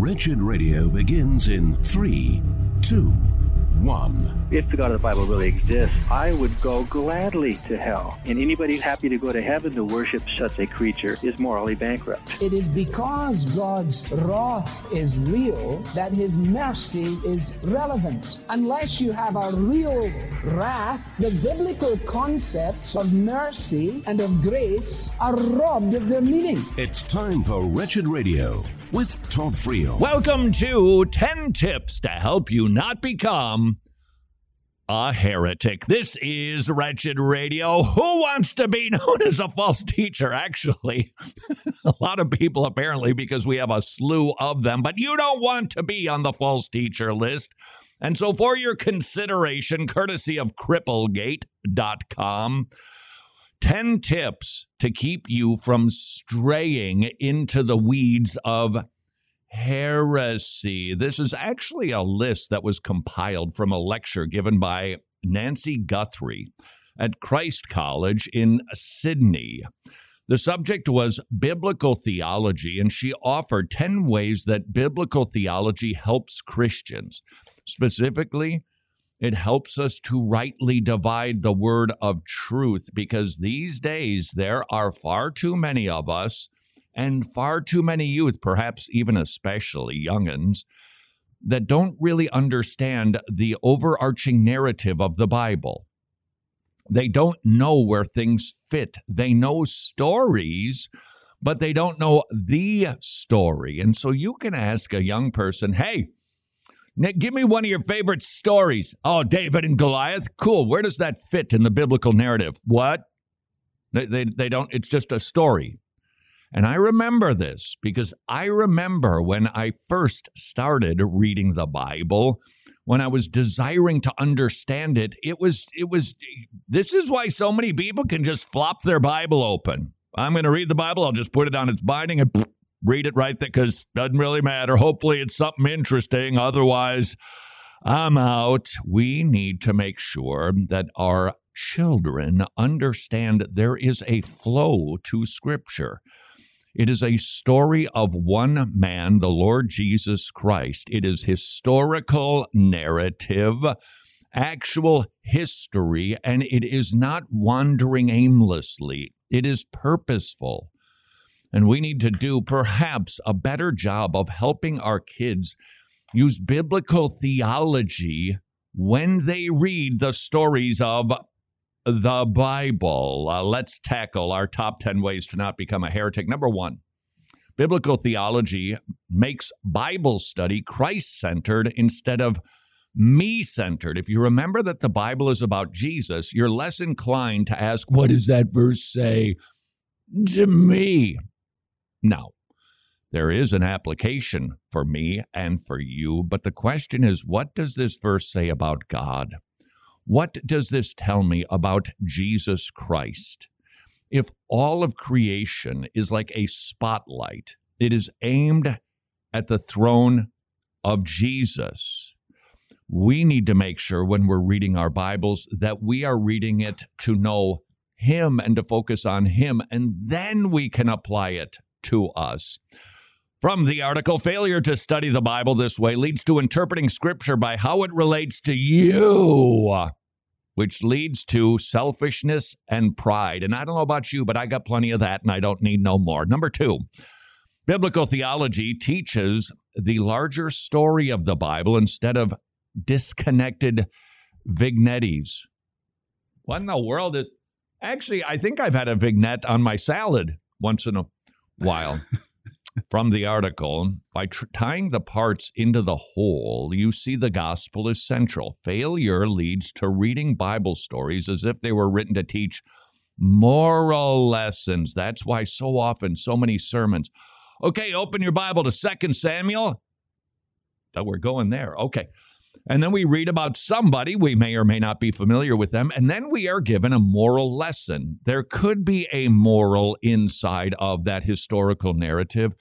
Wretched Radio begins in three, two, one. If the God of the Bible really exists, I would go gladly to hell. And anybody happy to go to heaven to worship such a creature is morally bankrupt. It is because God's wrath is real that his mercy is relevant. Unless you have a real wrath, the biblical concepts of mercy and of grace are robbed of their meaning. It's time for Wretched Radio with Todd Friel. Welcome to 10 Tips to Help You Not Become a Heretic. This is Wretched Radio. Who wants to be known as a false teacher? Actually, a lot of people apparently, because we have a slew of them, but you don't want to be on the false teacher list. And so, for your consideration, courtesy of cripplegate.com, 10 tips to keep you from straying into the weeds of heresy. This is actually a list that was compiled from a lecture given by Nancy Guthrie at Christ College in Sydney. The subject was biblical theology, and she offered 10 ways that biblical theology helps Christians. Specifically, it helps us to rightly divide the word of truth because these days there are far too many of us and far too many youth, perhaps even especially youngins, that don't really understand the overarching narrative of the Bible. They don't know where things fit. They know stories, but they don't know the story. And so you can ask a young person, hey, Nick, give me one of your favorite stories. Oh, David and Goliath. Cool. Where does that fit in the biblical narrative? What? They, they, they don't, it's just a story. And I remember this because I remember when I first started reading the Bible, when I was desiring to understand it, it was, it was, this is why so many people can just flop their Bible open. I'm going to read the Bible, I'll just put it on its binding and read it right there because doesn't really matter. Hopefully, it's something interesting. Otherwise, I'm out. We need to make sure that our children understand there is a flow to Scripture. It is a story of one man, the Lord Jesus Christ. It is historical narrative, actual history, and it is not wandering aimlessly. It is purposeful. And we need to do perhaps a better job of helping our kids use biblical theology when they read the stories of the Bible. Uh, let's tackle our top 10 ways to not become a heretic. Number one, biblical theology makes Bible study Christ centered instead of me centered. If you remember that the Bible is about Jesus, you're less inclined to ask, What does that verse say to me? Now, there is an application for me and for you, but the question is what does this verse say about God? What does this tell me about Jesus Christ? If all of creation is like a spotlight, it is aimed at the throne of Jesus. We need to make sure when we're reading our Bibles that we are reading it to know Him and to focus on Him, and then we can apply it to us. From the article, failure to study the Bible this way leads to interpreting Scripture by how it relates to you, which leads to selfishness and pride. And I don't know about you, but I got plenty of that and I don't need no more. Number two, biblical theology teaches the larger story of the Bible instead of disconnected vignettes. What in the world is. Actually, I think I've had a vignette on my salad once in a while. From the article, by tr- tying the parts into the whole, you see the gospel is central. Failure leads to reading Bible stories as if they were written to teach moral lessons. That's why so often so many sermons. Okay, open your Bible to Second Samuel. That we're going there. Okay. And then we read about somebody, we may or may not be familiar with them, and then we are given a moral lesson. There could be a moral inside of that historical narrative,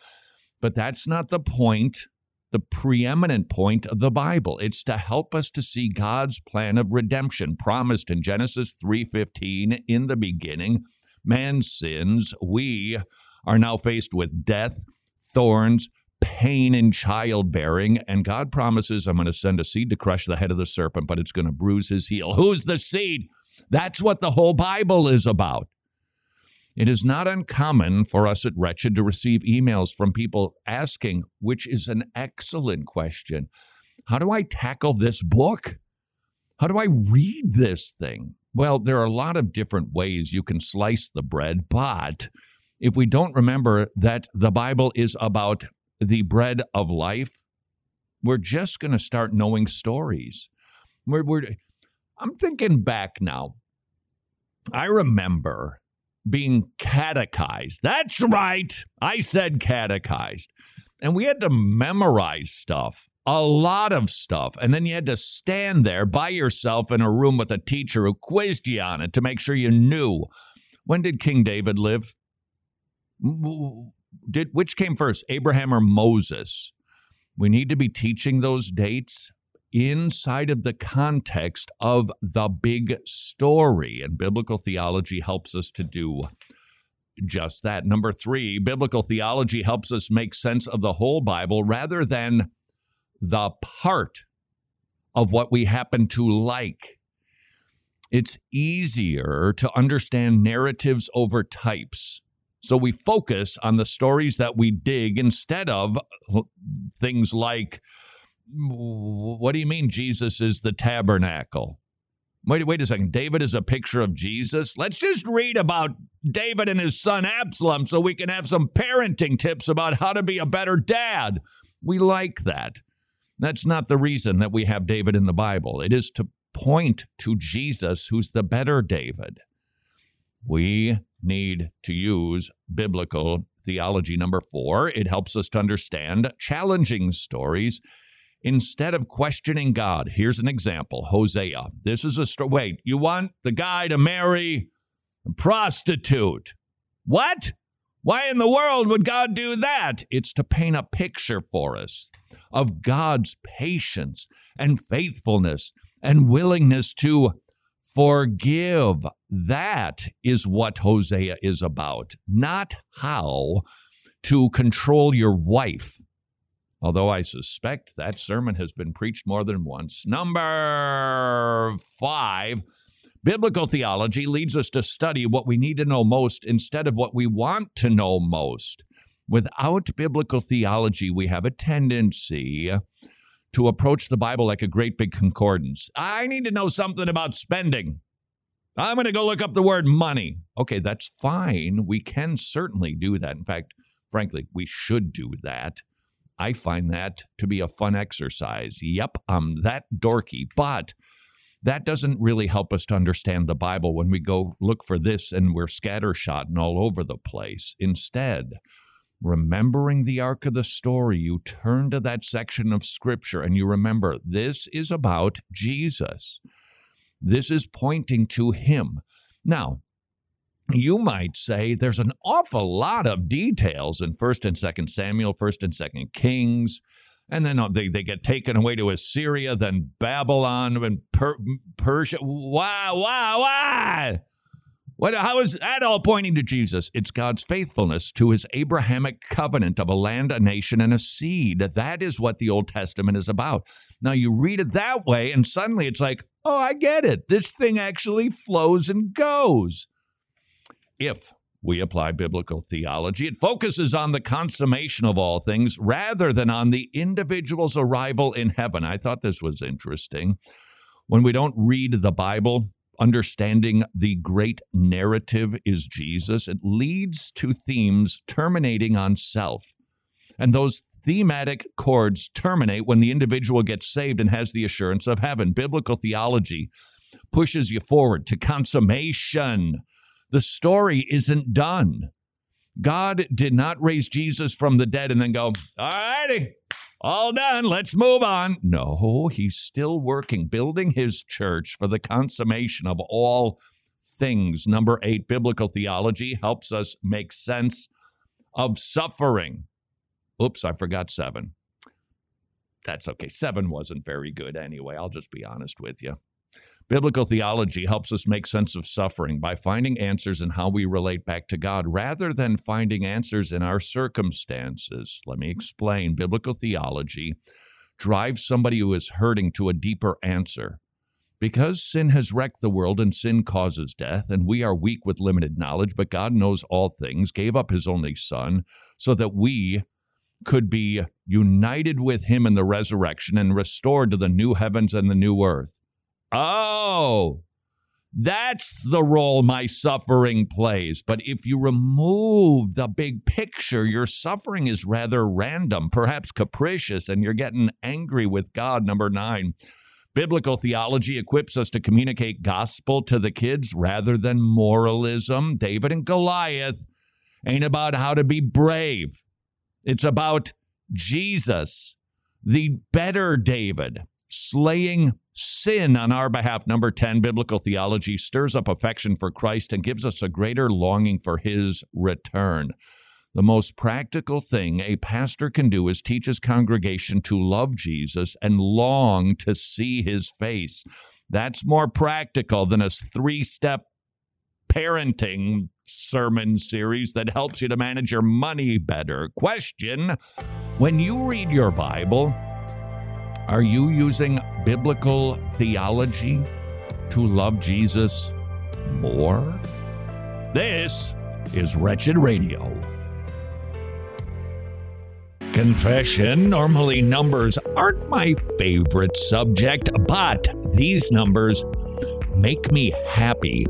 but that's not the point, the preeminent point of the Bible. It's to help us to see God's plan of redemption promised in Genesis 3:15 in the beginning. Man sins, we are now faced with death, thorns, pain in childbearing, and God promises, I'm going to send a seed to crush the head of the serpent, but it's going to bruise his heel. Who's the seed? That's what the whole Bible is about. It is not uncommon for us at Wretched to receive emails from people asking, which is an excellent question How do I tackle this book? How do I read this thing? Well, there are a lot of different ways you can slice the bread, but if we don't remember that the Bible is about the bread of life, we're just going to start knowing stories. We're, we're, I'm thinking back now. I remember being catechized. That's right. I said catechized. And we had to memorize stuff, a lot of stuff. And then you had to stand there by yourself in a room with a teacher who quizzed you on it to make sure you knew. When did King David live? Did which came first, Abraham or Moses? We need to be teaching those dates inside of the context of the big story. And biblical theology helps us to do just that. Number three, biblical theology helps us make sense of the whole Bible rather than the part of what we happen to like. It's easier to understand narratives over types. So we focus on the stories that we dig instead of uh, things like what do you mean Jesus is the tabernacle? Wait, wait a second. David is a picture of Jesus. Let's just read about David and his son Absalom so we can have some parenting tips about how to be a better dad. We like that. That's not the reason that we have David in the Bible. It is to point to Jesus, who's the better David. We need to use biblical theology. Number four, it helps us to understand challenging stories instead of questioning God. Here's an example Hosea. This is a story. Wait, you want the guy to marry a prostitute? What? Why in the world would God do that? It's to paint a picture for us of God's patience and faithfulness and willingness to forgive. That is what Hosea is about, not how to control your wife although I suspect that sermon has been preached more than once. Number five, biblical theology leads us to study what we need to know most instead of what we want to know most. Without biblical theology, we have a tendency to approach the Bible like a great big concordance. I need to know something about spending. I'm going to go look up the word money. Okay, that's fine. We can certainly do that. In fact, frankly, we should do that. I find that to be a fun exercise. Yep, I'm that dorky, but that doesn't really help us to understand the Bible when we go look for this and we're scattershot and all over the place. Instead, remembering the arc of the story, you turn to that section of Scripture and you remember this is about Jesus. This is pointing to Him. Now, you might say there's an awful lot of details in 1st and 2nd Samuel, 1st and 2nd Kings, and then uh, they, they get taken away to Assyria, then Babylon, and per- Persia. Why, why, why? What, how is that all pointing to Jesus? It's God's faithfulness to his Abrahamic covenant of a land, a nation, and a seed. That is what the Old Testament is about. Now you read it that way, and suddenly it's like, oh, I get it. This thing actually flows and goes if we apply biblical theology. It focuses on the consummation of all things rather than on the individual's arrival in heaven. I thought this was interesting. When we don't read the Bible, understanding the great narrative is Jesus, it leads to themes terminating on self. And those thematic chords terminate when the individual gets saved and has the assurance of heaven. Biblical theology pushes you forward to consummation the story isn't done. God did not raise Jesus from the dead and then go, all righty, all done, let's move on. No, he's still working, building his church for the consummation of all things. Number eight, biblical theology helps us make sense of suffering. Oops, I forgot seven. That's okay. Seven wasn't very good anyway. I'll just be honest with you. Biblical theology helps us make sense of suffering by finding answers in how we relate back to God rather than finding answers in our circumstances. Let me explain. Biblical theology drives somebody who is hurting to a deeper answer. Because sin has wrecked the world and sin causes death, and we are weak with limited knowledge, but God knows all things, gave up his only Son so that we could be united with him in the resurrection and restored to the new heavens and the new earth. Oh, that's the role my suffering plays. But if you remove the big picture, your suffering is rather random, perhaps capricious, and you're getting angry with God. Number nine, biblical theology equips us to communicate gospel to the kids rather than moralism. David and Goliath ain't about how to be brave, it's about Jesus, the better David, slaying sin on our behalf. Number 10, biblical theology stirs up affection for Christ and gives us a greater longing for his return. The most practical thing a pastor can do is teach his congregation to love Jesus and long to see his face. That's more practical than a three step parenting sermon series that helps you to manage your money better. Question When you read your Bible, are you using biblical theology to love Jesus more? This is Wretched Radio. Confession. Normally, numbers aren't my favorite subject, but these numbers make me happy.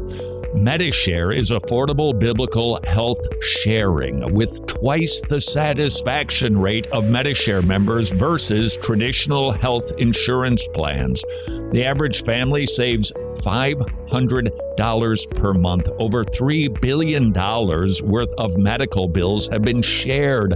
Medi-Share is affordable biblical health sharing with twice the satisfaction rate of Medi-Share members versus traditional health insurance plans. The average family saves $500 per month. Over $3 billion worth of medical bills have been shared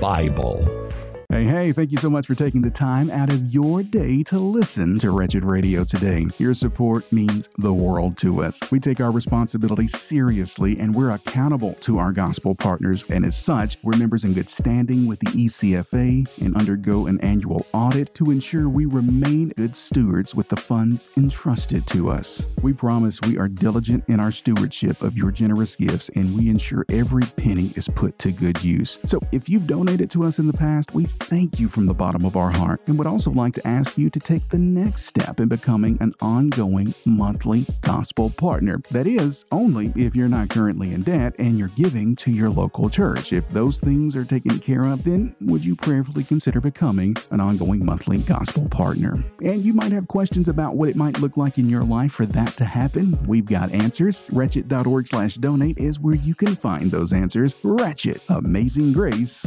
Bible. Hey, hey, thank you so much for taking the time out of your day to listen to Wretched Radio today. Your support means the world to us. We take our responsibility seriously and we're accountable to our gospel partners. And as such, we're members in good standing with the ECFA and undergo an annual audit to ensure we remain good stewards with the funds entrusted to us. We promise we are diligent in our stewardship of your generous gifts and we ensure every penny is put to good use. So if you've donated to us in the past, we thank you from the bottom of our heart and would also like to ask you to take the next step in becoming an ongoing monthly gospel partner. That is, only if you're not currently in debt and you're giving to your local church. If those things are taken care of, then would you prayerfully consider becoming an ongoing monthly gospel partner? And you might have questions about what it might look like in your life for that to happen. We've got answers. Wretched.org slash donate is where you can find those answers. Wretched, amazing grace,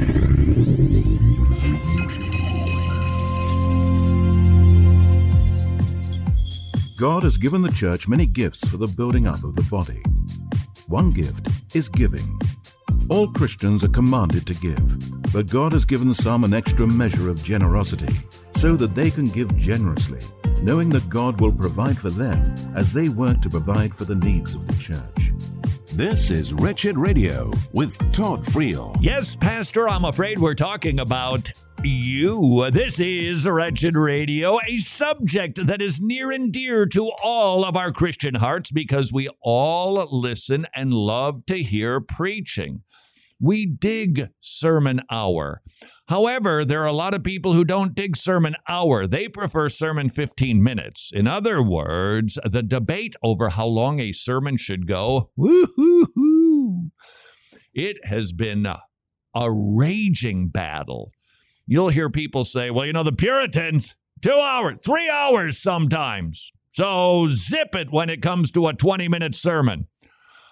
God has given the church many gifts for the building up of the body. One gift is giving. All Christians are commanded to give, but God has given some an extra measure of generosity so that they can give generously, knowing that God will provide for them as they work to provide for the needs of the church. This is Wretched Radio with Todd Friel. Yes, Pastor, I'm afraid we're talking about you. This is Wretched Radio, a subject that is near and dear to all of our Christian hearts because we all listen and love to hear preaching. We dig Sermon Hour. However, there are a lot of people who don't dig Sermon Hour. They prefer Sermon 15 minutes. In other words, the debate over how long a sermon should go, woo-hoo-hoo, it has been a raging battle. You'll hear people say, well, you know, the Puritans, two hours, three hours sometimes. So zip it when it comes to a 20 minute sermon.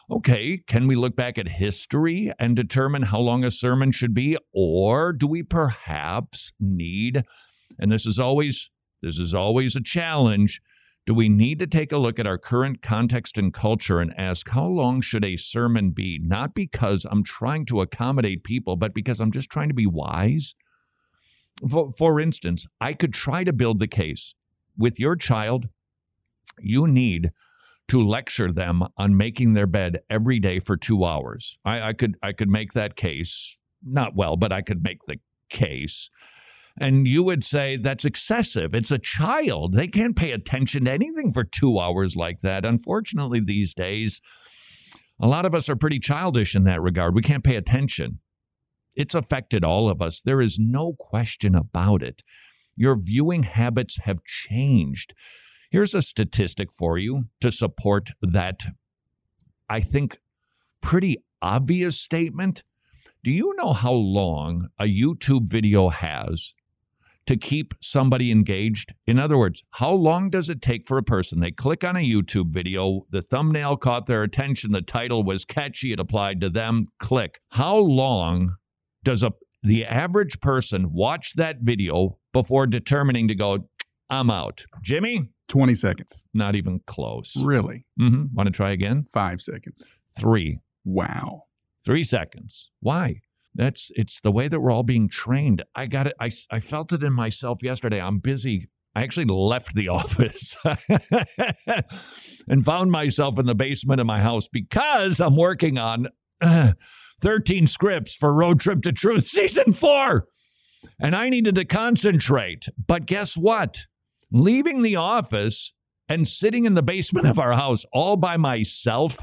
Okay, can we look back at history and determine how long a sermon should be? Or do we perhaps need, and this is always this is always a challenge, do we need to take a look at our current context and culture and ask how long should a sermon be? Not because I'm trying to accommodate people, but because I'm just trying to be wise. For, for instance, I could try to build the case with your child, you need to lecture them on making their bed every day for two hours. I, I could I could make that case not well, but I could make the case. And you would say that's excessive. It's a child. They can't pay attention to anything for two hours like that. Unfortunately, these days, a lot of us are pretty childish in that regard. We can't pay attention. It's affected all of us. There is no question about it. Your viewing habits have changed. Here's a statistic for you to support that, I think, pretty obvious statement. Do you know how long a YouTube video has to keep somebody engaged? In other words, how long does it take for a person? They click on a YouTube video, the thumbnail caught their attention, the title was catchy, it applied to them, click. How long does a the average person watch that video before determining to go, I'm out? Jimmy? 20 seconds. Not even close. Really? Mm-hmm. Want to try again? Five seconds. Three. Wow. Three seconds. Why? That's it's the way that we're all being trained. I got it. I, I felt it in myself yesterday. I'm busy. I actually left the office and found myself in the basement of my house because I'm working on uh, 13 scripts for Road Trip to Truth season four. And I needed to concentrate. But guess what? Leaving the office and sitting in the basement of our house all by myself,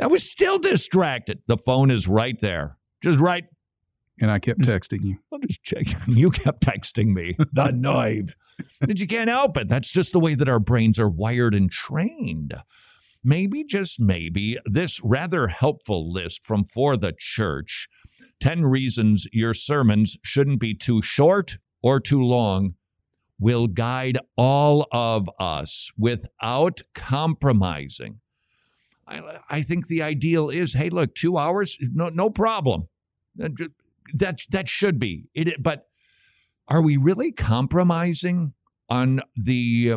I was still distracted. The phone is right there, just right. And I kept texting you. I'll just check. You kept texting me. The knife. But you can't help it. That's just the way that our brains are wired and trained. Maybe, just maybe, this rather helpful list from For the Church 10 reasons your sermons shouldn't be too short or too long will guide all of us without compromising. I, I think the ideal is hey, look, two hours, no, no problem. Uh, that, that should be it. But are we really compromising on the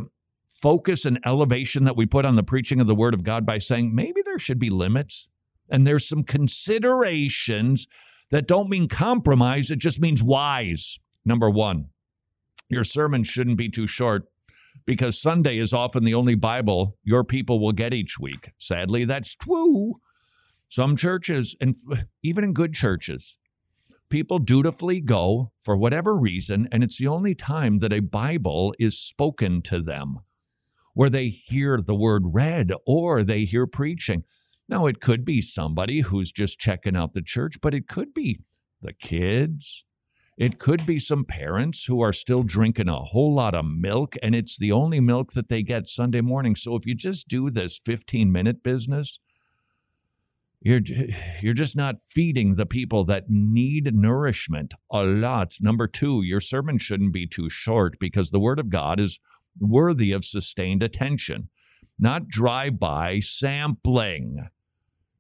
focus and elevation that we put on the preaching of the word of God by saying maybe there should be limits and there's some considerations that don't mean compromise, it just means wise. Number one, your sermon shouldn't be too short because Sunday is often the only Bible your people will get each week. Sadly, that's true. Some churches, and even in good churches, people dutifully go for whatever reason, and it's the only time that a Bible is spoken to them where they hear the word read or they hear preaching. Now, it could be somebody who's just checking out the church, but it could be the kids. It could be some parents who are still drinking a whole lot of milk, and it's the only milk that they get Sunday morning. So if you just do this 15 minute business, you're, you're just not feeding the people that need nourishment a lot. Number two, your sermon shouldn't be too short because the Word of God is worthy of sustained attention, not drive by sampling.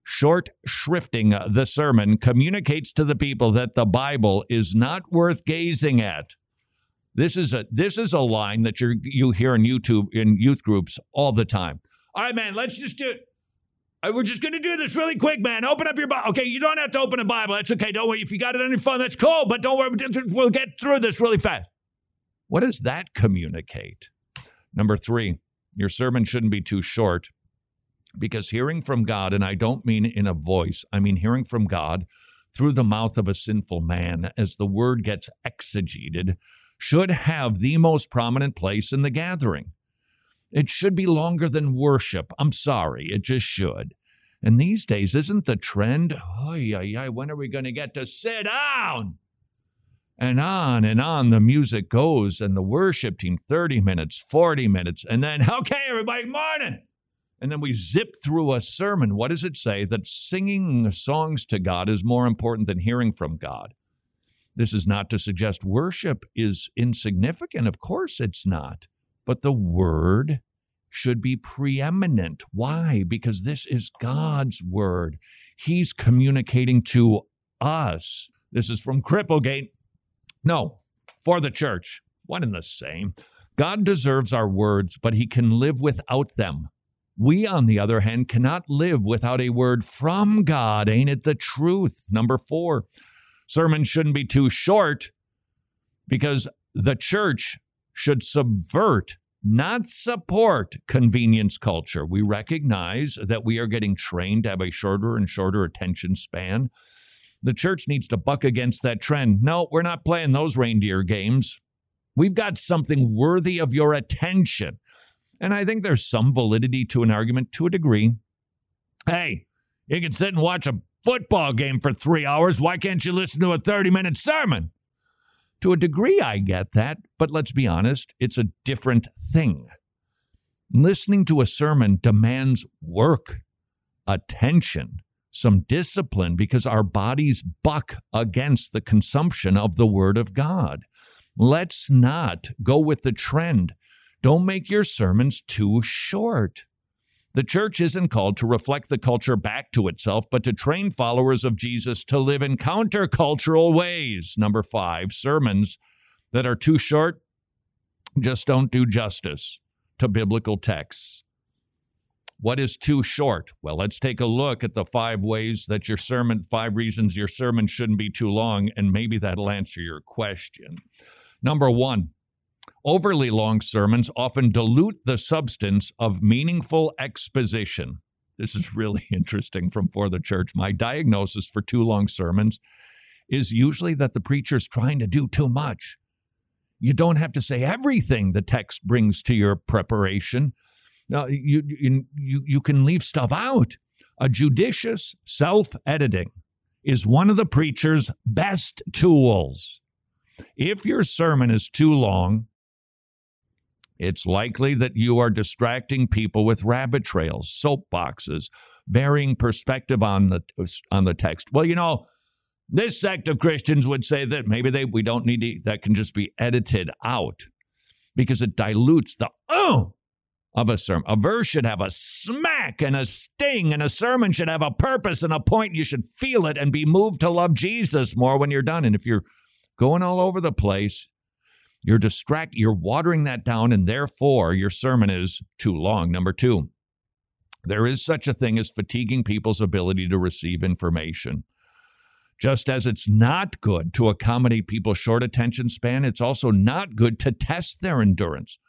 Short shrifting the sermon communicates to the people that the Bible is not worth gazing at. This is a this is a line that you you hear in YouTube in youth groups all the time. All right, man, let's just do it. We're just going to do this really quick, man. Open up your Bible. Okay, you don't have to open a Bible. That's okay. Don't worry. If you got it on your phone, that's cool. But don't worry. We'll get through this really fast. What does that communicate? Number three, your sermon shouldn't be too short because hearing from God, and I don't mean in a voice, I mean hearing from God through the mouth of a sinful man as the word gets exegeted, should have the most prominent place in the gathering. It should be longer than worship. I'm sorry, it just should. And these days, isn't the trend, oy, oy, oy, when are we going to get to sit down? And on and on the music goes, and the worship team 30 minutes, 40 minutes, and then, okay, everybody, morning. And then we zip through a sermon. What does it say? That singing songs to God is more important than hearing from God. This is not to suggest worship is insignificant. Of course it's not. But the word should be preeminent. Why? Because this is God's word. He's communicating to us. This is from Cripplegate. No, for the church. One and the same. God deserves our words, but he can live without them. We, on the other hand, cannot live without a word from God. Ain't it the truth? Number four, sermons shouldn't be too short because the church should subvert, not support convenience culture. We recognize that we are getting trained to have a shorter and shorter attention span. The church needs to buck against that trend. No, we're not playing those reindeer games. We've got something worthy of your attention. And I think there's some validity to an argument to a degree. Hey, you can sit and watch a football game for three hours. Why can't you listen to a 30 minute sermon? To a degree, I get that, but let's be honest, it's a different thing. Listening to a sermon demands work, attention, some discipline because our bodies buck against the consumption of the Word of God. Let's not go with the trend don't make your sermons too short. The church isn't called to reflect the culture back to itself, but to train followers of Jesus to live in countercultural ways. Number five, sermons that are too short just don't do justice to biblical texts. What is too short? Well, let's take a look at the five ways that your sermon, five reasons your sermon shouldn't be too long, and maybe that'll answer your question. Number one, Overly long sermons often dilute the substance of meaningful exposition. This is really interesting from For the Church. My diagnosis for too long sermons is usually that the preacher's trying to do too much. You don't have to say everything the text brings to your preparation. Now, you, you, you, can leave stuff out. A judicious self editing is one of the preacher's best tools. If your sermon is too long, it's likely that you are distracting people with rabbit trails, soapboxes, varying perspective on the on the text. Well, you know, this sect of Christians would say that maybe they we don't need to, that can just be edited out because it dilutes the oh of a sermon. A verse should have a smack and a sting, and a sermon should have a purpose and a point. You should feel it and be moved to love Jesus more when you're done. And if you're going all over the place, you're distract you're watering that down and therefore your sermon is too long. Number 2. There is such a thing as fatiguing people's ability to receive information. Just as it's not good to accommodate people's short attention span, it's also not good to test their endurance.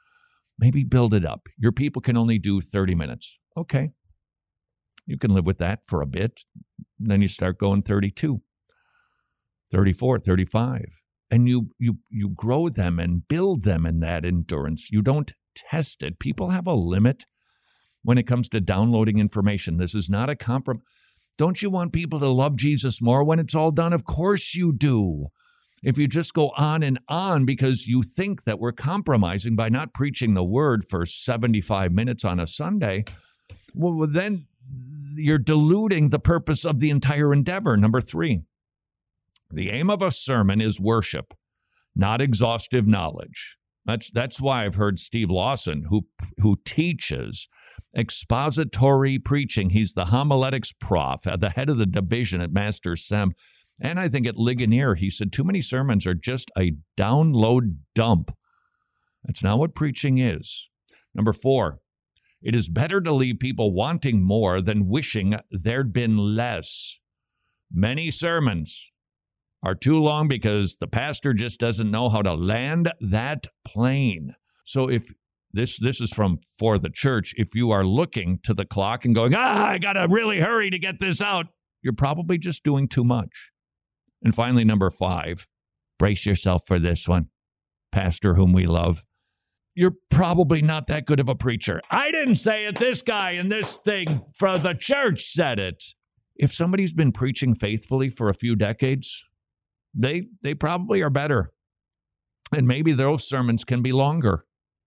Maybe build it up. Your people can only do 30 minutes. Okay. You can live with that for a bit. Then you start going 32, 34, 35 and you you you grow them and build them in that endurance. You don't test it. People have a limit when it comes to downloading information. This is not a compromise. Don't you want people to love Jesus more when it's all done? Of course you do. If you just go on and on because you think that we're compromising by not preaching the word for 75 minutes on a Sunday, well, then you're diluting the purpose of the entire endeavor. Number three, the aim of a sermon is worship, not exhaustive knowledge. That's that's why I've heard Steve Lawson, who who teaches expository preaching. He's the homiletics prof the head of the division at Master Sem. And I think at Ligonier, he said too many sermons are just a download dump. That's not what preaching is. Number four, it is better to leave people wanting more than wishing there'd been less. Many sermons are too long because the pastor just doesn't know how to land that plane. So if this this is from for the church, if you are looking to the clock and going, "Ah, I got to really hurry to get this out," you're probably just doing too much. And finally number 5, brace yourself for this one. Pastor whom we love. You're probably not that good of a preacher. I didn't say it. This guy and this thing for the church said it. If somebody's been preaching faithfully for a few decades, they they probably are better. And maybe those sermons can be longer.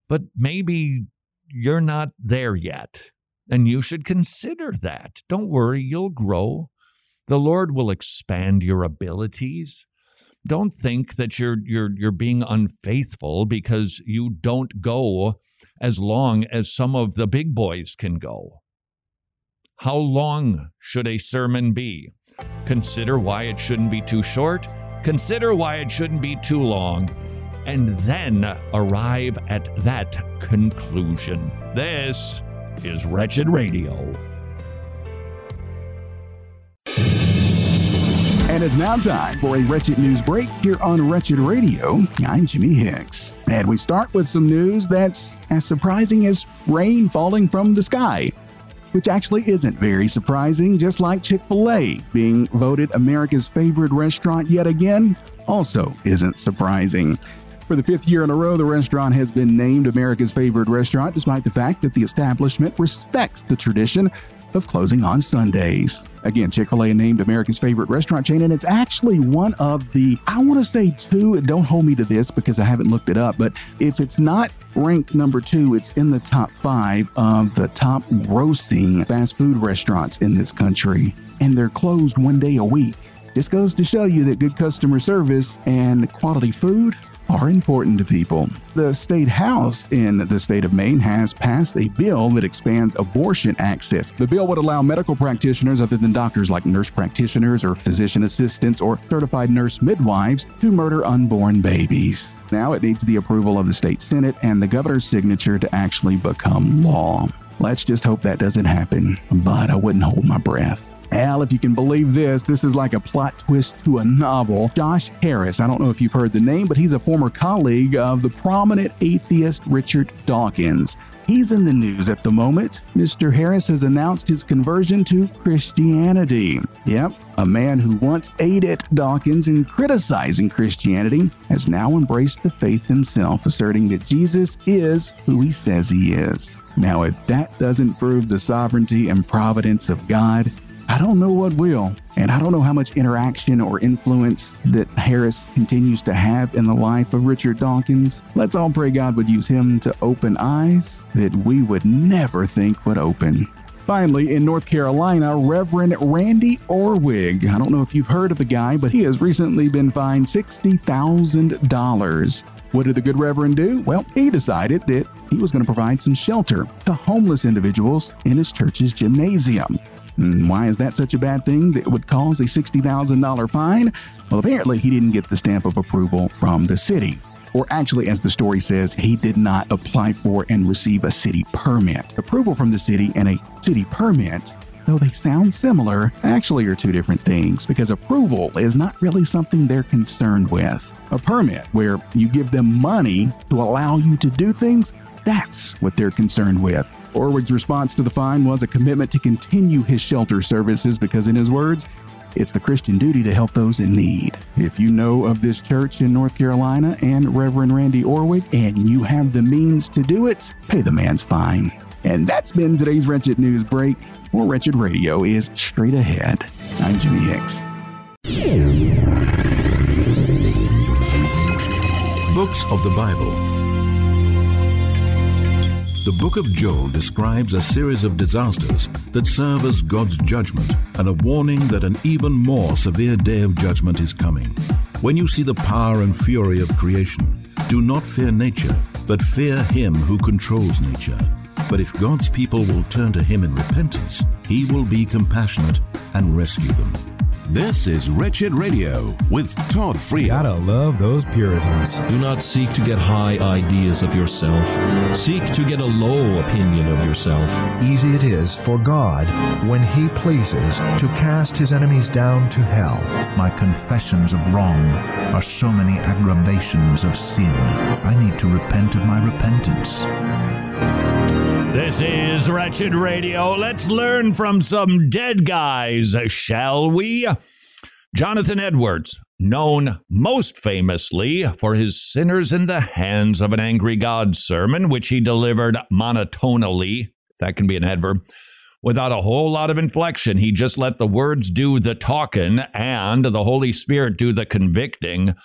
But maybe you're not there yet. And you should consider that. Don't worry, you'll grow. The Lord will expand your abilities. Don't think that you're you're you're being unfaithful because you don't go as long as some of the big boys can go. How long should a sermon be? Consider why it shouldn't be too short Consider why it shouldn't be too long, and then arrive at that conclusion. This is Wretched Radio. It's now time for a Wretched News Break here on Wretched Radio. I'm Jimmy Hicks. And we start with some news that's as surprising as rain falling from the sky which actually isn't very surprising, just like Chick fil A being voted America's favorite restaurant yet again, also isn't surprising. For the fifth year in a row, the restaurant has been named America's favorite restaurant, despite the fact that the establishment respects the tradition of closing on Sundays. Again, Chick fil A named America's favorite restaurant chain, and it's actually one of the, I want to say two, don't hold me to this because I haven't looked it up, but if it's not ranked number two, it's in the top five of the top grossing fast food restaurants in this country. And they're closed one day a week. This goes to show you that good customer service and quality food are important to people. The state house in the state of Maine has passed a bill that expands abortion access. The bill would allow medical practitioners other than doctors like nurse practitioners or physician assistants or certified nurse midwives to murder unborn babies. Now it needs the approval of the state senate and the governor's signature to actually become law. Let's just hope that doesn't happen, but I wouldn't hold my breath. Al, if you can believe this, this is like a plot twist to a novel. Josh Harris, I don't know if you've heard the name, but he's a former colleague of the prominent atheist Richard Dawkins. He's in the news at the moment. Mr. Harris has announced his conversion to Christianity. Yep, a man who once aided Dawkins in criticizing Christianity has now embraced the faith himself, asserting that Jesus is who he says he is. Now, if that doesn't prove the sovereignty and providence of God, I don't know what will. And I don't know how much interaction or influence that Harris continues to have in the life of Richard Dawkins. Let's all pray God would use him to open eyes that we would never think would open. Finally, in North Carolina, Reverend Randy Orwig. I don't know if you've heard of the guy, but he has recently been fined $60,000. What did the good Reverend do? Well, he decided that he was going to provide some shelter to homeless individuals in his church's gymnasium. Why is that such a bad thing that would cause a $60,000 fine? Well, apparently he didn't get the stamp of approval from the city. Or actually, as the story says, he did not apply for and receive a city permit. Approval from the city and a city permit though they sound similar, actually are two different things because approval is not really something they're concerned with. A permit, where you give them money to allow you to do things, that's what they're concerned with. Orwig's response to the fine was a commitment to continue his shelter services because, in his words, it's the Christian duty to help those in need. If you know of this church in North Carolina and Reverend Randy Orwig and you have the means to do it, pay the man's fine. And that's been today's Wretched News Break. More Wretched Radio is straight ahead. I'm Jimmy Hicks. Books of the Bible the book of Joel describes a series of disasters that serve as God's judgment and a warning that an even more severe day of judgment is coming. When you see the power and fury of creation, do not fear nature, but fear him who controls nature. But if God's people will turn to him in repentance, he will be compassionate and rescue them. This is Wretched Radio with Todd Friel. Gotta love those Puritans. Do not seek to get high ideas of yourself. Seek to get a low opinion of yourself. Easy it is for God, when He pleases, to cast His enemies down to hell. My confessions of wrong are so many aggravations of sin. I need to repent of my repentance. This is Wretched Radio. Let's learn from some dead guys, shall we? Jonathan Edwards, known most famously for his Sinners in the Hands of an Angry God sermon, which he delivered monotonally, that can be an adverb, without a whole lot of inflection. He just let the words do the talking and the Holy Spirit do the convicting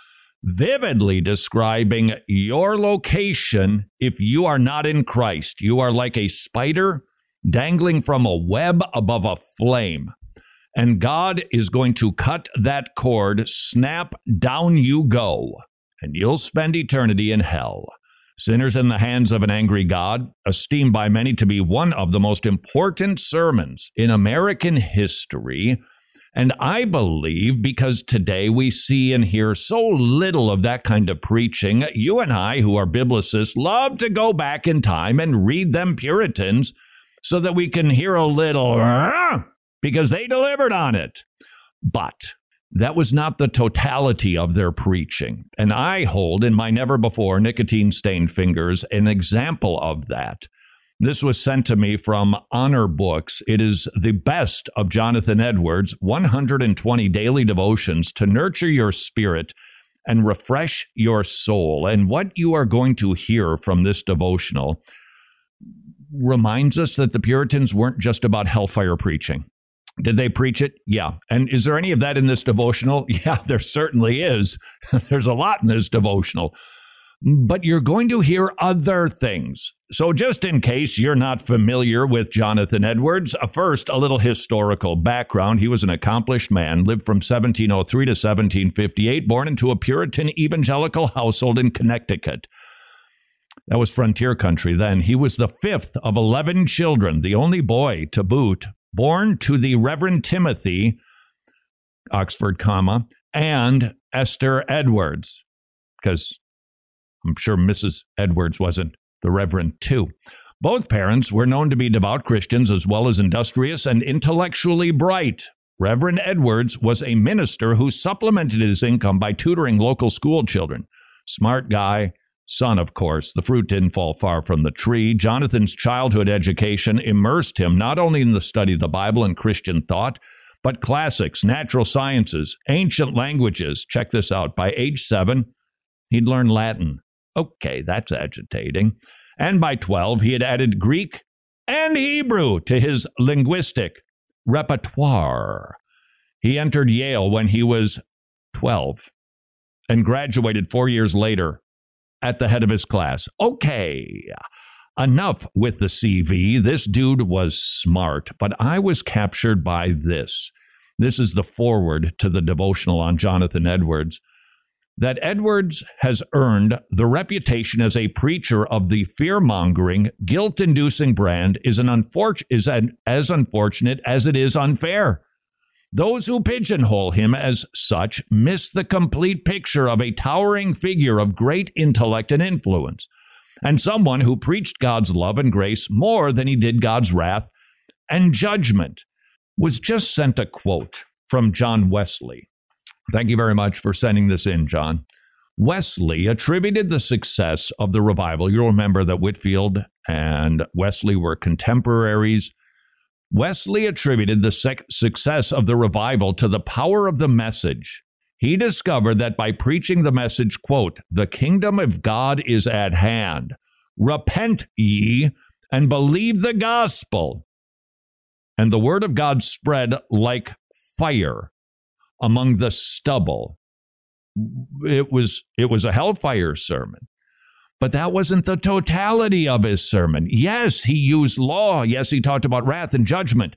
vividly describing your location if you are not in Christ. You are like a spider dangling from a web above a flame. And God is going to cut that cord, snap, down you go, and you'll spend eternity in hell. Sinners in the Hands of an Angry God, esteemed by many to be one of the most important sermons in American history, and I believe because today we see and hear so little of that kind of preaching, you and I, who are biblicists, love to go back in time and read them Puritans so that we can hear a little because they delivered on it. But that was not the totality of their preaching. And I hold in my never before nicotine stained fingers an example of that. This was sent to me from Honor Books. It is the best of Jonathan Edwards 120 daily devotions to nurture your spirit and refresh your soul. And what you are going to hear from this devotional reminds us that the Puritans weren't just about hellfire preaching. Did they preach it? Yeah. And is there any of that in this devotional? Yeah, there certainly is. There's a lot in this devotional but you're going to hear other things. So, just in case you're not familiar with Jonathan Edwards, uh, first, a little historical background. He was an accomplished man, lived from 1703 to 1758, born into a Puritan evangelical household in Connecticut. That was frontier country then. He was the fifth of 11 children, the only boy to boot, born to the Reverend Timothy, Oxford, comma, and Esther Edwards, because I'm sure Mrs. Edwards wasn't the Reverend too. Both parents were known to be devout Christians as well as industrious and intellectually bright. Reverend Edwards was a minister who supplemented his income by tutoring local school children. Smart guy, son, of course. The fruit didn't fall far from the tree. Jonathan's childhood education immersed him not only in the study of the Bible and Christian thought, but classics, natural sciences, ancient languages. Check this out. By age seven, he'd learned Latin, Okay, that's agitating. And by 12, he had added Greek and Hebrew to his linguistic repertoire. He entered Yale when he was 12 and graduated four years later at the head of his class. Okay, enough with the CV. This dude was smart, but I was captured by this. This is the foreword to the devotional on Jonathan Edwards that Edwards has earned the reputation as a preacher of the fear mongering, guilt inducing brand is, an unfor- is an, as unfortunate as it is unfair. Those who pigeonhole him as such miss the complete picture of a towering figure of great intellect and influence, and someone who preached God's love and grace more than he did God's wrath and judgment. Was just sent a quote from John Wesley. Thank you very much for sending this in, John. Wesley attributed the success of the revival. You'll remember that Whitefield and Wesley were contemporaries. Wesley attributed the sec- success of the revival to the power of the message. He discovered that by preaching the message, quote, the kingdom of God is at hand. Repent ye and believe the gospel. And the word of God spread like fire among the stubble. It was it was a hellfire sermon. But that wasn't the totality of his sermon. Yes, he used law. Yes, he talked about wrath and judgment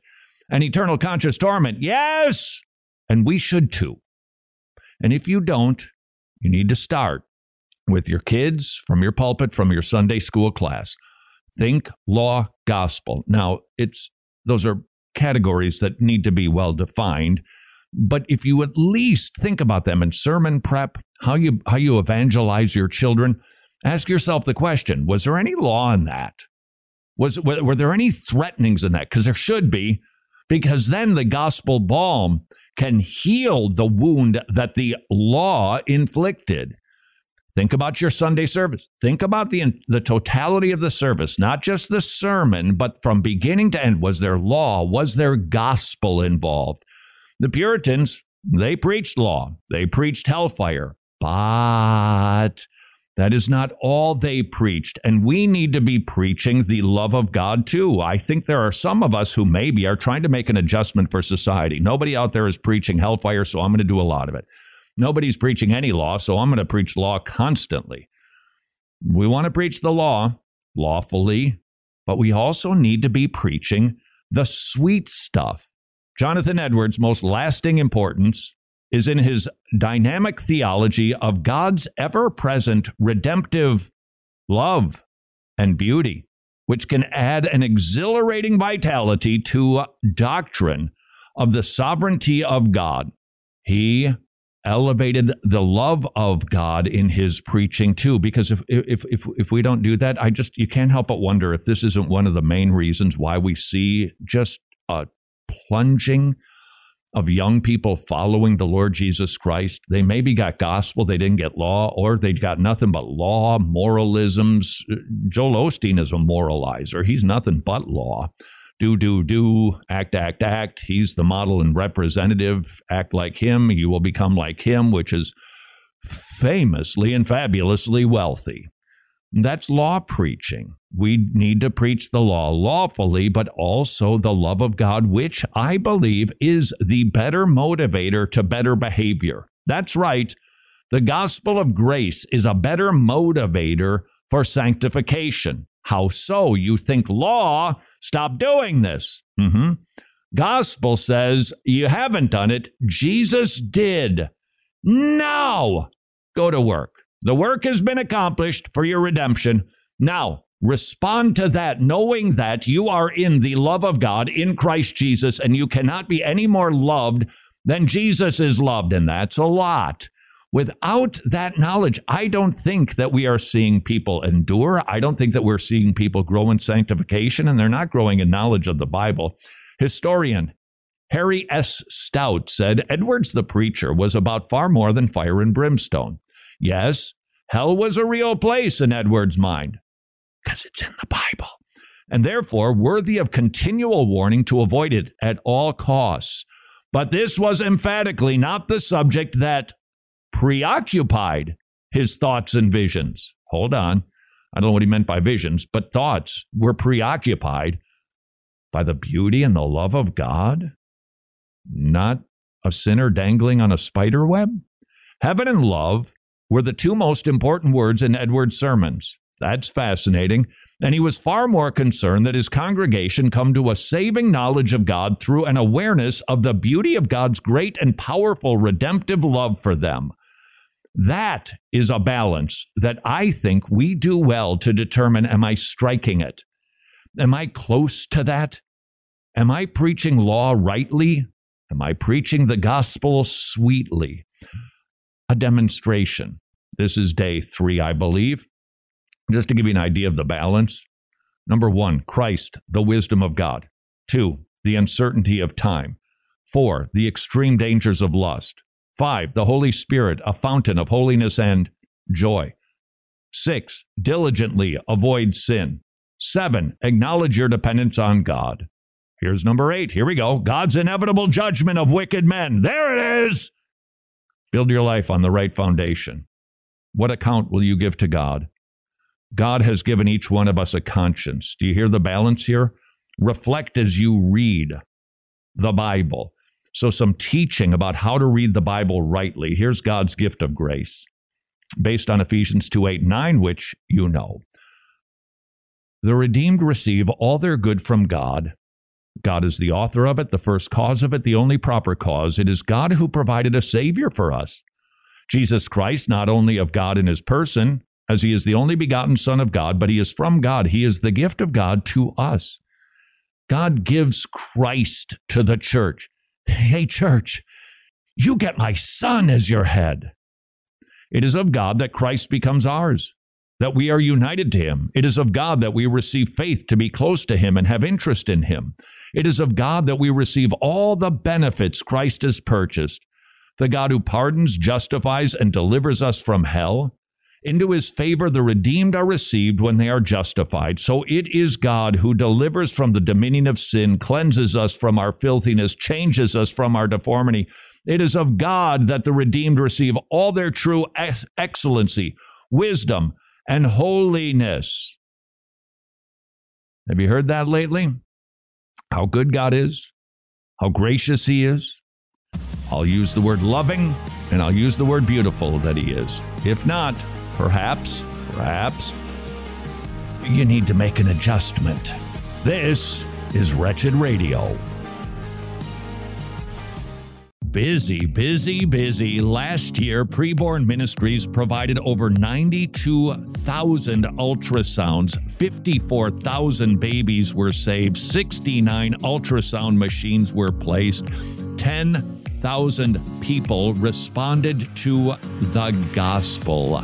and eternal conscious torment. Yes, and we should too. And if you don't, you need to start with your kids from your pulpit, from your Sunday school class. Think law, gospel. Now, it's those are categories that need to be well defined but if you at least think about them in sermon prep, how you how you evangelize your children, ask yourself the question: Was there any law in that? Was were there any threatenings in that? Because there should be, because then the gospel balm can heal the wound that the law inflicted. Think about your Sunday service. Think about the the totality of the service, not just the sermon, but from beginning to end. Was there law? Was there gospel involved? The Puritans, they preached law, they preached hellfire, but that is not all they preached. And we need to be preaching the love of God too. I think there are some of us who maybe are trying to make an adjustment for society. Nobody out there is preaching hellfire, so I'm going to do a lot of it. Nobody's preaching any law, so I'm going to preach law constantly. We want to preach the law lawfully, but we also need to be preaching the sweet stuff. Jonathan Edwards' most lasting importance is in his dynamic theology of God's ever present redemptive love and beauty, which can add an exhilarating vitality to doctrine of the sovereignty of God. He elevated the love of God in his preaching too. Because if if if if we don't do that, I just you can't help but wonder if this isn't one of the main reasons why we see just a plunging of young people following the Lord Jesus Christ. They maybe got gospel, they didn't get law, or they got nothing but law, moralisms. Joel Osteen is a moralizer. He's nothing but law do, do, do, act, act, act. He's the model and representative. Act like him, you will become like him, which is famously and fabulously wealthy. That's law preaching. We need to preach the law lawfully, but also the love of God, which I believe is the better motivator to better behavior. That's right. The gospel of grace is a better motivator for sanctification. How so? You think law, stop doing this. Mm-hmm. Gospel says you haven't done it. Jesus did. Now go to work. The work has been accomplished for your redemption. Now respond to that, knowing that you are in the love of God in Christ Jesus, and you cannot be any more loved than Jesus is loved. And that's a lot. Without that knowledge, I don't think that we are seeing people endure. I don't think that we're seeing people grow in sanctification, and they're not growing in knowledge of the Bible. Historian Harry S. Stout said Edwards the preacher was about far more than fire and brimstone. Yes, hell was a real place in Edwards' mind, because it's in the Bible, and therefore worthy of continual warning to avoid it at all costs. But this was emphatically not the subject that preoccupied his thoughts and visions. Hold on. I don't know what he meant by visions, but thoughts were preoccupied by the beauty and the love of God, not a sinner dangling on a spider web. Heaven and love were the two most important words in Edward's sermons. That's fascinating. And he was far more concerned that his congregation come to a saving knowledge of God through an awareness of the beauty of God's great and powerful redemptive love for them. That is a balance that I think we do well to determine am I striking it? Am I close to that? Am I preaching law rightly? Am I preaching the gospel sweetly? A demonstration. This is day three, I believe. Just to give you an idea of the balance. Number one, Christ, the wisdom of God. Two, the uncertainty of time. Four, the extreme dangers of lust. Five, the Holy Spirit, a fountain of holiness and joy. Six, diligently avoid sin. Seven, acknowledge your dependence on God. Here's number eight. Here we go. God's inevitable judgment of wicked men. There it is. Build your life on the right foundation. What account will you give to God? God has given each one of us a conscience. Do you hear the balance here? Reflect as you read the Bible. So, some teaching about how to read the Bible rightly. Here's God's gift of grace based on Ephesians 2 8 9, which you know. The redeemed receive all their good from God. God is the author of it, the first cause of it, the only proper cause. It is God who provided a Savior for us. Jesus Christ, not only of God in his person, as he is the only begotten Son of God, but he is from God. He is the gift of God to us. God gives Christ to the church. Hey, church, You get my son as your head. It is of God that Christ becomes ours, that we are united to him. It is of God that we receive faith to be close to him and have interest in him. It is of God that we receive all the benefits Christ has purchased. The God who pardons, justifies, and delivers us from hell. Into his favor, the redeemed are received when they are justified. So it is God who delivers from the dominion of sin, cleanses us from our filthiness, changes us from our deformity. It is of God that the redeemed receive all their true ex- excellency, wisdom, and holiness. Have you heard that lately? How good God is, how gracious He is. I'll use the word loving and I'll use the word beautiful that He is. If not, Perhaps, perhaps, you need to make an adjustment. This is Wretched Radio. Busy, busy, busy. Last year, Preborn Ministries provided over 92,000 ultrasounds. 54,000 babies were saved. 69 ultrasound machines were placed. 10,000 people responded to the gospel.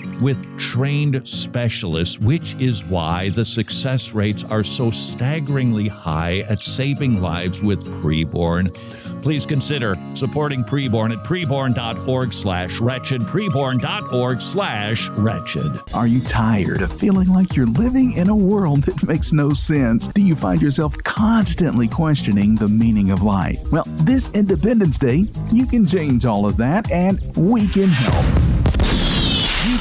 with trained specialists, which is why the success rates are so staggeringly high at saving lives with preborn. Please consider supporting preborn at preborn.org slash wretched, preborn.org slash wretched. Are you tired of feeling like you're living in a world that makes no sense? Do you find yourself constantly questioning the meaning of life? Well, this Independence Day, you can change all of that and we can help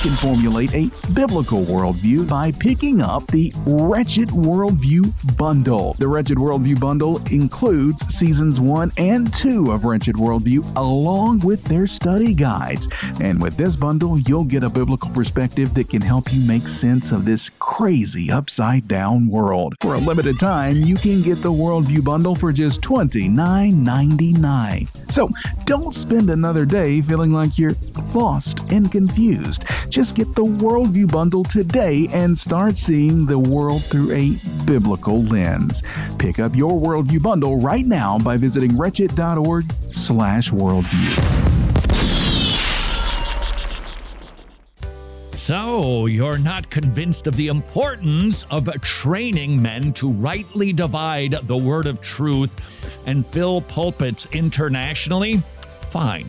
can formulate a biblical worldview by picking up the Wretched Worldview Bundle. The Wretched Worldview Bundle includes seasons one and two of Wretched Worldview along with their study guides. And with this bundle, you'll get a biblical perspective that can help you make sense of this crazy upside down world. For a limited time, you can get the Worldview Bundle for just $29.99. So don't spend another day feeling like you're lost and confused. Just get the Worldview Bundle today and start seeing the world through a biblical lens. Pick up your Worldview Bundle right now by visiting wretched.org slash worldview. So, you're not convinced of the importance of training men to rightly divide the word of truth and fill pulpits internationally? Fine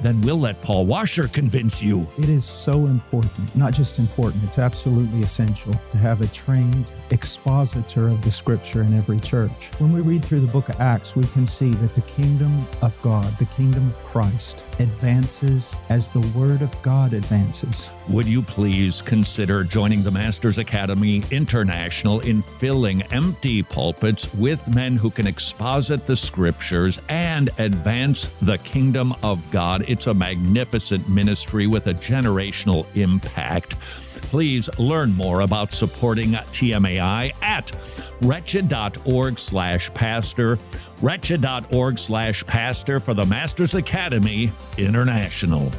then we'll let Paul Washer convince you. It is so important, not just important, it's absolutely essential to have a trained expositor of the scripture in every church. When we read through the book of Acts, we can see that the kingdom of God, the kingdom of Christ, advances as the word of God advances. Would you please consider joining the Masters Academy International in filling empty pulpits with men who can exposit the scriptures and advance the kingdom of God? It's a magnificent ministry with a generational impact. Please learn more about supporting TMAI at wretched.org slash pastor, wretched.org slash pastor for the Masters Academy International.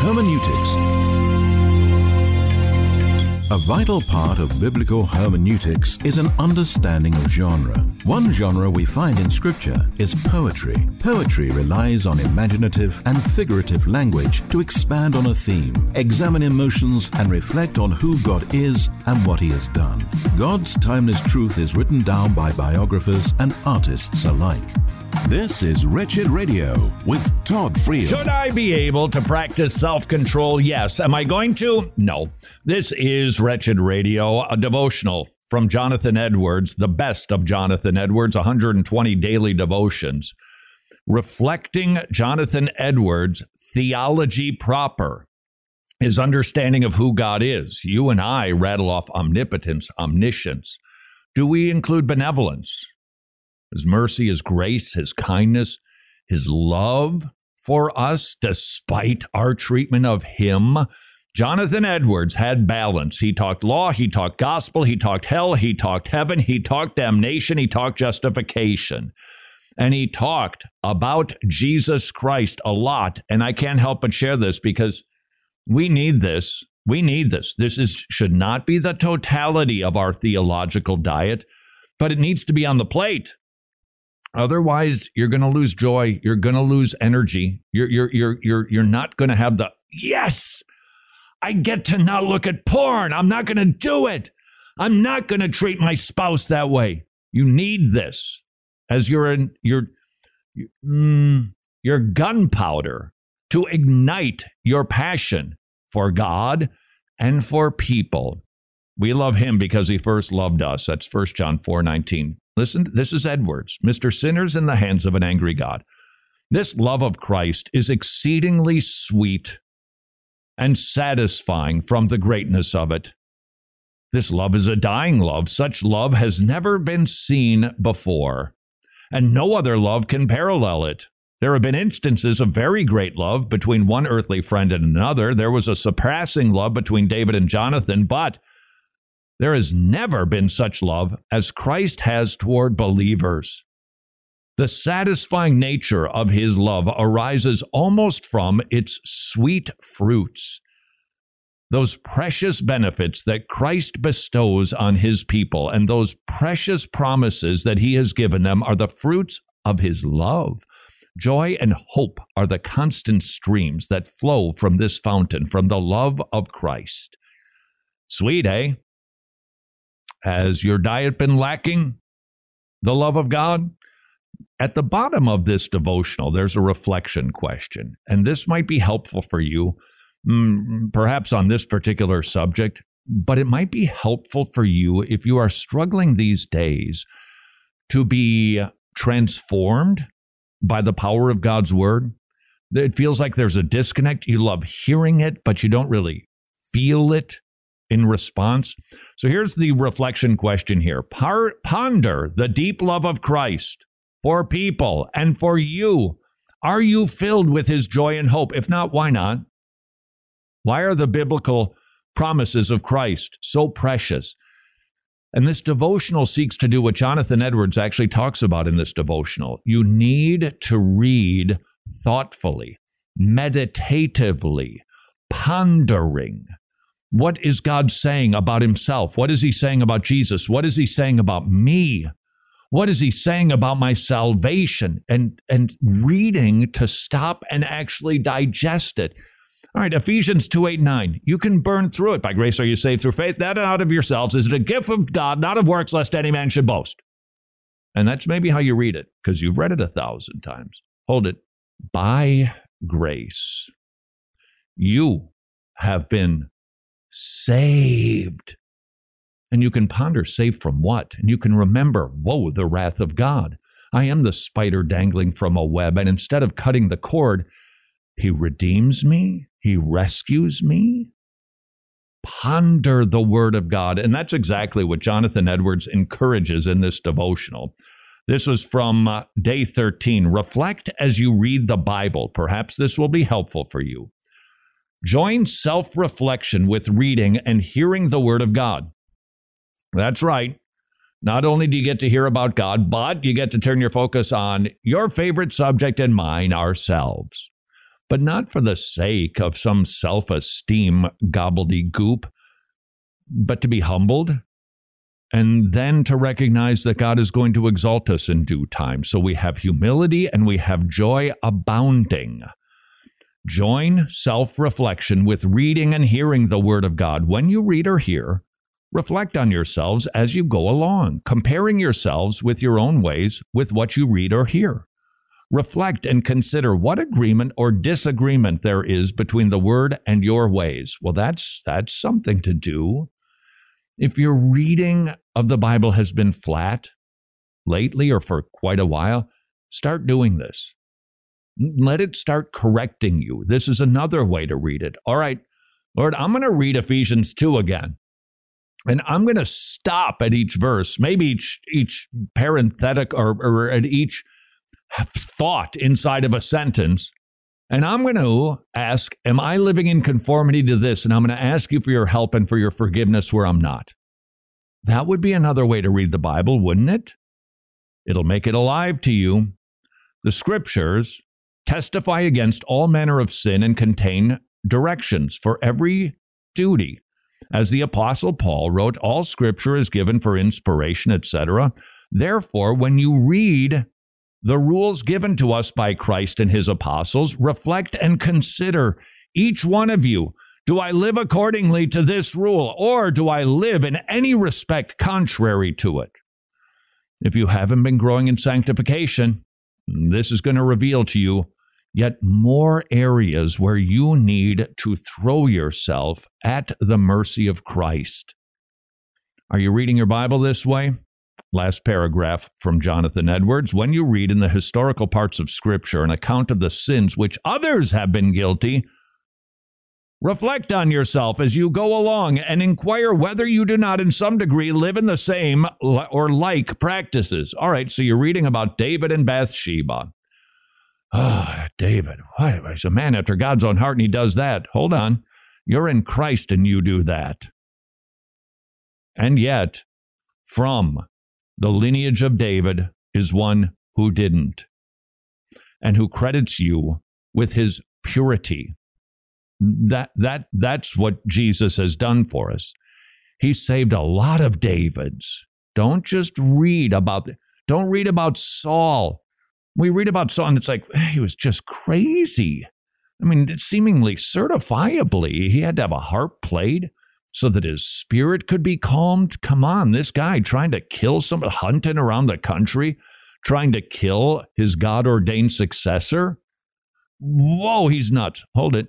Hermeneutics a vital part of biblical hermeneutics is an understanding of genre. One genre we find in Scripture is poetry. Poetry relies on imaginative and figurative language to expand on a theme, examine emotions, and reflect on who God is and what He has done. God's timeless truth is written down by biographers and artists alike. This is Wretched Radio with Todd Friel. Should I be able to practice self control? Yes. Am I going to? No. This is Wretched Radio, a devotional from Jonathan Edwards, the best of Jonathan Edwards, 120 daily devotions, reflecting Jonathan Edwards' theology proper, his understanding of who God is. You and I rattle off omnipotence, omniscience. Do we include benevolence? His mercy, His grace, His kindness, His love for us despite our treatment of him. Jonathan Edwards had balance. He talked law, he talked gospel, he talked hell, he talked heaven, he talked damnation, he talked justification. And he talked about Jesus Christ a lot. And I can't help but share this because we need this. We need this. This is should not be the totality of our theological diet, but it needs to be on the plate. Otherwise, you're going to lose joy. You're going to lose energy. You're you're you're you're you're not going to have the yes. I get to not look at porn. I'm not going to do it. I'm not going to treat my spouse that way. You need this as your your mm, your gunpowder to ignite your passion for God and for people. We love him because he first loved us. That's 1 John 4 19. Listen, this is Edwards, Mr. Sinners in the hands of an angry God. This love of Christ is exceedingly sweet and satisfying from the greatness of it. This love is a dying love. Such love has never been seen before, and no other love can parallel it. There have been instances of very great love between one earthly friend and another. There was a surpassing love between David and Jonathan, but there has never been such love as Christ has toward believers. The satisfying nature of his love arises almost from its sweet fruits. Those precious benefits that Christ bestows on his people and those precious promises that he has given them are the fruits of his love. Joy and hope are the constant streams that flow from this fountain, from the love of Christ. Sweet, eh? Has your diet been lacking the love of God? At the bottom of this devotional, there's a reflection question, and this might be helpful for you, mm, perhaps on this particular subject, but it might be helpful for you if you are struggling these days to be transformed by the power of God's word. It feels like there's a disconnect. You love hearing it, but you don't really feel it in response. So here's the reflection question here Ponder the deep love of Christ for people and for you. Are you filled with his joy and hope? If not, why not? Why are the biblical promises of Christ so precious? And this devotional seeks to do what Jonathan Edwards actually talks about in this devotional. You need to read thoughtfully, meditatively, pondering. What is God saying about himself? What is he saying about Jesus? What is he saying about me? What is he saying about my salvation? And, and reading to stop and actually digest it. All right, Ephesians 2 8 9. You can burn through it. By grace are you saved through faith, that out of yourselves. Is it a gift of God, not of works, lest any man should boast? And that's maybe how you read it, because you've read it a thousand times. Hold it. By grace, you have been saved and you can ponder, safe from what? And you can remember, whoa, the wrath of God. I am the spider dangling from a web. And instead of cutting the cord, he redeems me, he rescues me. Ponder the word of God. And that's exactly what Jonathan Edwards encourages in this devotional. This was from uh, day 13. Reflect as you read the Bible. Perhaps this will be helpful for you. Join self reflection with reading and hearing the Word of God. That's right. Not only do you get to hear about God, but you get to turn your focus on your favorite subject and mine, ourselves. But not for the sake of some self esteem gobbledygook, but to be humbled and then to recognize that God is going to exalt us in due time. So we have humility and we have joy abounding. Join self reflection with reading and hearing the Word of God. When you read or hear, Reflect on yourselves as you go along, comparing yourselves with your own ways with what you read or hear. Reflect and consider what agreement or disagreement there is between the word and your ways. Well, that's that's something to do. If your reading of the Bible has been flat lately or for quite a while, start doing this. Let it start correcting you. This is another way to read it. All right, Lord, I'm going to read Ephesians 2 again. And I'm going to stop at each verse, maybe each each parenthetic or, or at each thought inside of a sentence, And I'm going to ask, Am I living in conformity to this? And I'm going to ask you for your help and for your forgiveness where I'm not. That would be another way to read the Bible, wouldn't it? It'll make it alive to you. The scriptures testify against all manner of sin and contain directions for every duty. As the apostle Paul wrote, all scripture is given for inspiration, etc. Therefore, when you read the rules given to us by Christ and his apostles, reflect and consider each one of you. Do I live accordingly to this rule, or do I live in any respect contrary to it? If you haven't been growing in sanctification, this is going to reveal to you yet more areas where you need to throw yourself at the mercy of Christ. Are you reading your Bible this way? Last paragraph from Jonathan Edwards. When you read in the historical parts of Scripture an account of the sins which others have been guilty, reflect on yourself as you go along and inquire whether you do not, in some degree, live in the same or like practices. All right, so you're reading about David and Bathsheba. Oh, David, why, is a man after God's own heart and he does that. Hold on. You're in Christ and you do that. And yet, from the lineage of David is one who didn't and who credits you with his purity. That, that, that's what Jesus has done for us. He saved a lot of Davids. Don't just read about, don't read about Saul we read about Saul, and it's like he was just crazy. I mean, seemingly certifiably, he had to have a harp played so that his spirit could be calmed. Come on, this guy trying to kill someone, hunting around the country, trying to kill his God ordained successor. Whoa, he's nuts. Hold it.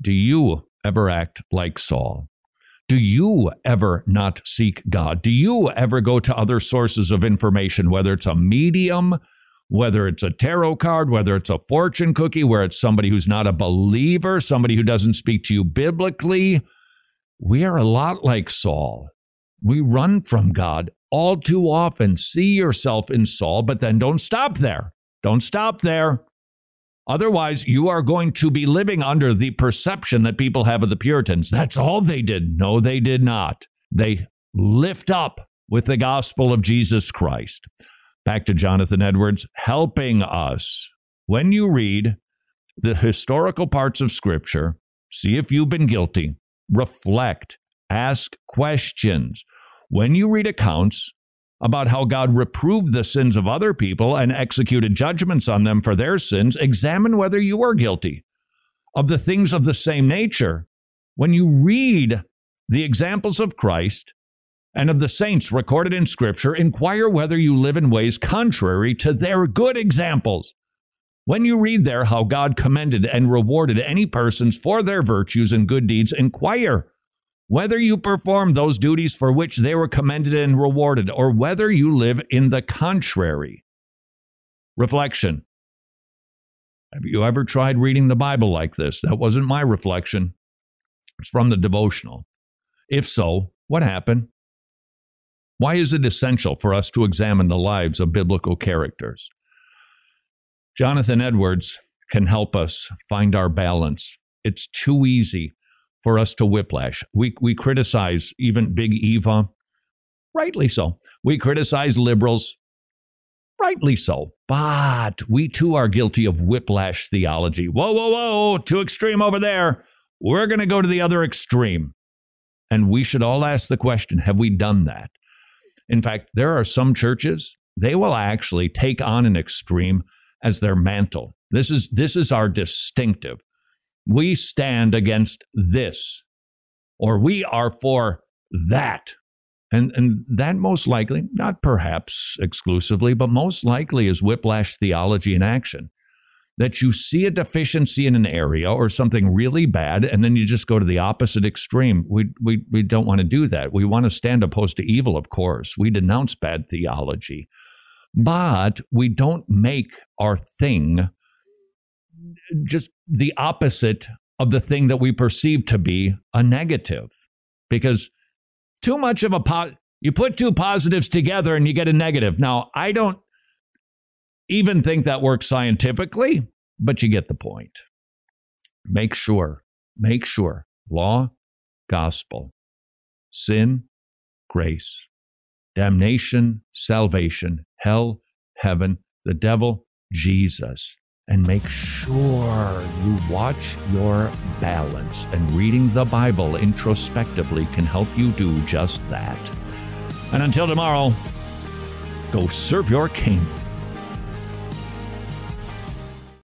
Do you ever act like Saul? Do you ever not seek God? Do you ever go to other sources of information, whether it's a medium, whether it's a tarot card, whether it's a fortune cookie, where it's somebody who's not a believer, somebody who doesn't speak to you biblically? We are a lot like Saul. We run from God all too often. See yourself in Saul, but then don't stop there. Don't stop there. Otherwise, you are going to be living under the perception that people have of the Puritans. That's all they did. No, they did not. They lift up with the gospel of Jesus Christ. Back to Jonathan Edwards, helping us. When you read the historical parts of Scripture, see if you've been guilty, reflect, ask questions. When you read accounts about how God reproved the sins of other people and executed judgments on them for their sins, examine whether you are guilty of the things of the same nature. When you read the examples of Christ and of the saints recorded in Scripture, inquire whether you live in ways contrary to their good examples. When you read there how God commended and rewarded any persons for their virtues and good deeds, inquire whether you perform those duties for which they were commended and rewarded, or whether you live in the contrary. Reflection Have you ever tried reading the Bible like this? That wasn't my reflection, it's from the devotional. If so, what happened? Why is it essential for us to examine the lives of biblical characters? Jonathan Edwards can help us find our balance. It's too easy for us to whiplash. We, we criticize even Big Eva, rightly so. We criticize liberals, rightly so. But we too are guilty of whiplash theology. Whoa, whoa, whoa, too extreme over there. We're going to go to the other extreme. And we should all ask the question have we done that? In fact, there are some churches, they will actually take on an extreme as their mantle. This is, this is our distinctive we stand against this, or we are for that. And, and that most likely, not perhaps exclusively, but most likely is whiplash theology in action. That you see a deficiency in an area or something really bad, and then you just go to the opposite extreme. We, we, we don't want to do that. We want to stand opposed to evil, of course. We denounce bad theology. But we don't make our thing just the opposite of the thing that we perceive to be a negative. Because too much of a po- you put two positives together and you get a negative. Now, I don't even think that works scientifically. but you get the point. Make sure, make sure law, gospel, sin, grace, damnation, salvation, hell, heaven, the devil, Jesus. And make sure you watch your balance. And reading the Bible introspectively can help you do just that. And until tomorrow, go serve your king.